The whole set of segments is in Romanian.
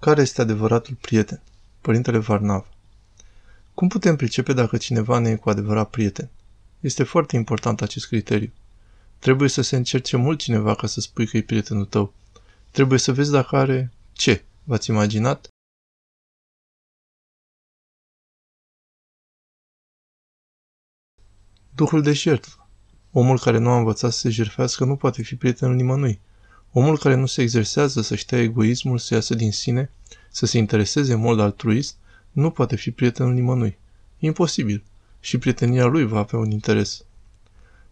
Care este adevăratul prieten? Părintele Varnav. Cum putem pricepe dacă cineva ne e cu adevărat prieten? Este foarte important acest criteriu. Trebuie să se încerce mult cineva ca să spui că e prietenul tău. Trebuie să vezi dacă are ce. V-ați imaginat? Duhul de jertfă. Omul care nu a învățat să se jertfească nu poate fi prietenul nimănui. Omul care nu se exersează să-și taie egoismul, să iasă din sine, să se intereseze în mod altruist, nu poate fi prietenul nimănui. Imposibil. Și prietenia lui va avea un interes.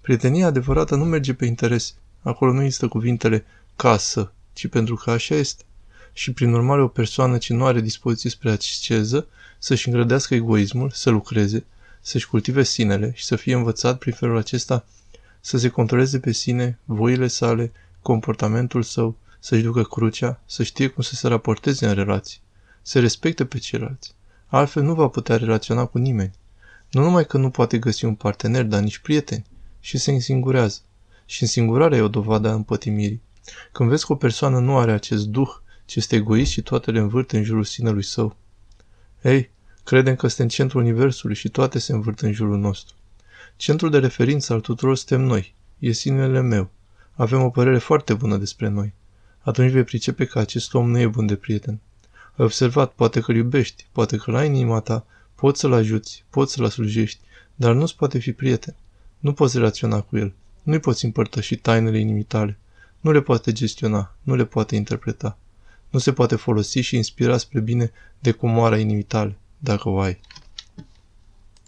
Prietenia adevărată nu merge pe interese. Acolo nu există cuvintele casă, ci pentru că așa este. Și prin urmare o persoană ce nu are dispoziție spre asceză să-și îngrădească egoismul, să lucreze, să-și cultive sinele și să fie învățat prin felul acesta să se controleze pe sine, voile sale, comportamentul său, să-și ducă crucea, să știe cum să se raporteze în relații, să respecte pe ceilalți. Altfel nu va putea relaționa cu nimeni. Nu numai că nu poate găsi un partener, dar nici prieteni, și se însingurează. Și însingurarea e o dovadă a împătimirii. Când vezi că o persoană nu are acest duh, ci este egoist și toate le învârte în jurul sinelui său. Ei, credem că suntem centrul universului și toate se învârt în jurul nostru. Centrul de referință al tuturor suntem noi. E sinele meu. Avem o părere foarte bună despre noi. Atunci vei pricepe că acest om nu e bun de prieten. Ai observat, poate că îl iubești, poate că l-ai în inima ta, poți să-l ajuți, poți să-l slujești, dar nu-ți poate fi prieten. Nu poți relaționa cu el. Nu-i poți împărtăși tainele inimii tale. Nu le poate gestiona, nu le poate interpreta. Nu se poate folosi și inspira spre bine de comoara inimii tale, dacă o ai.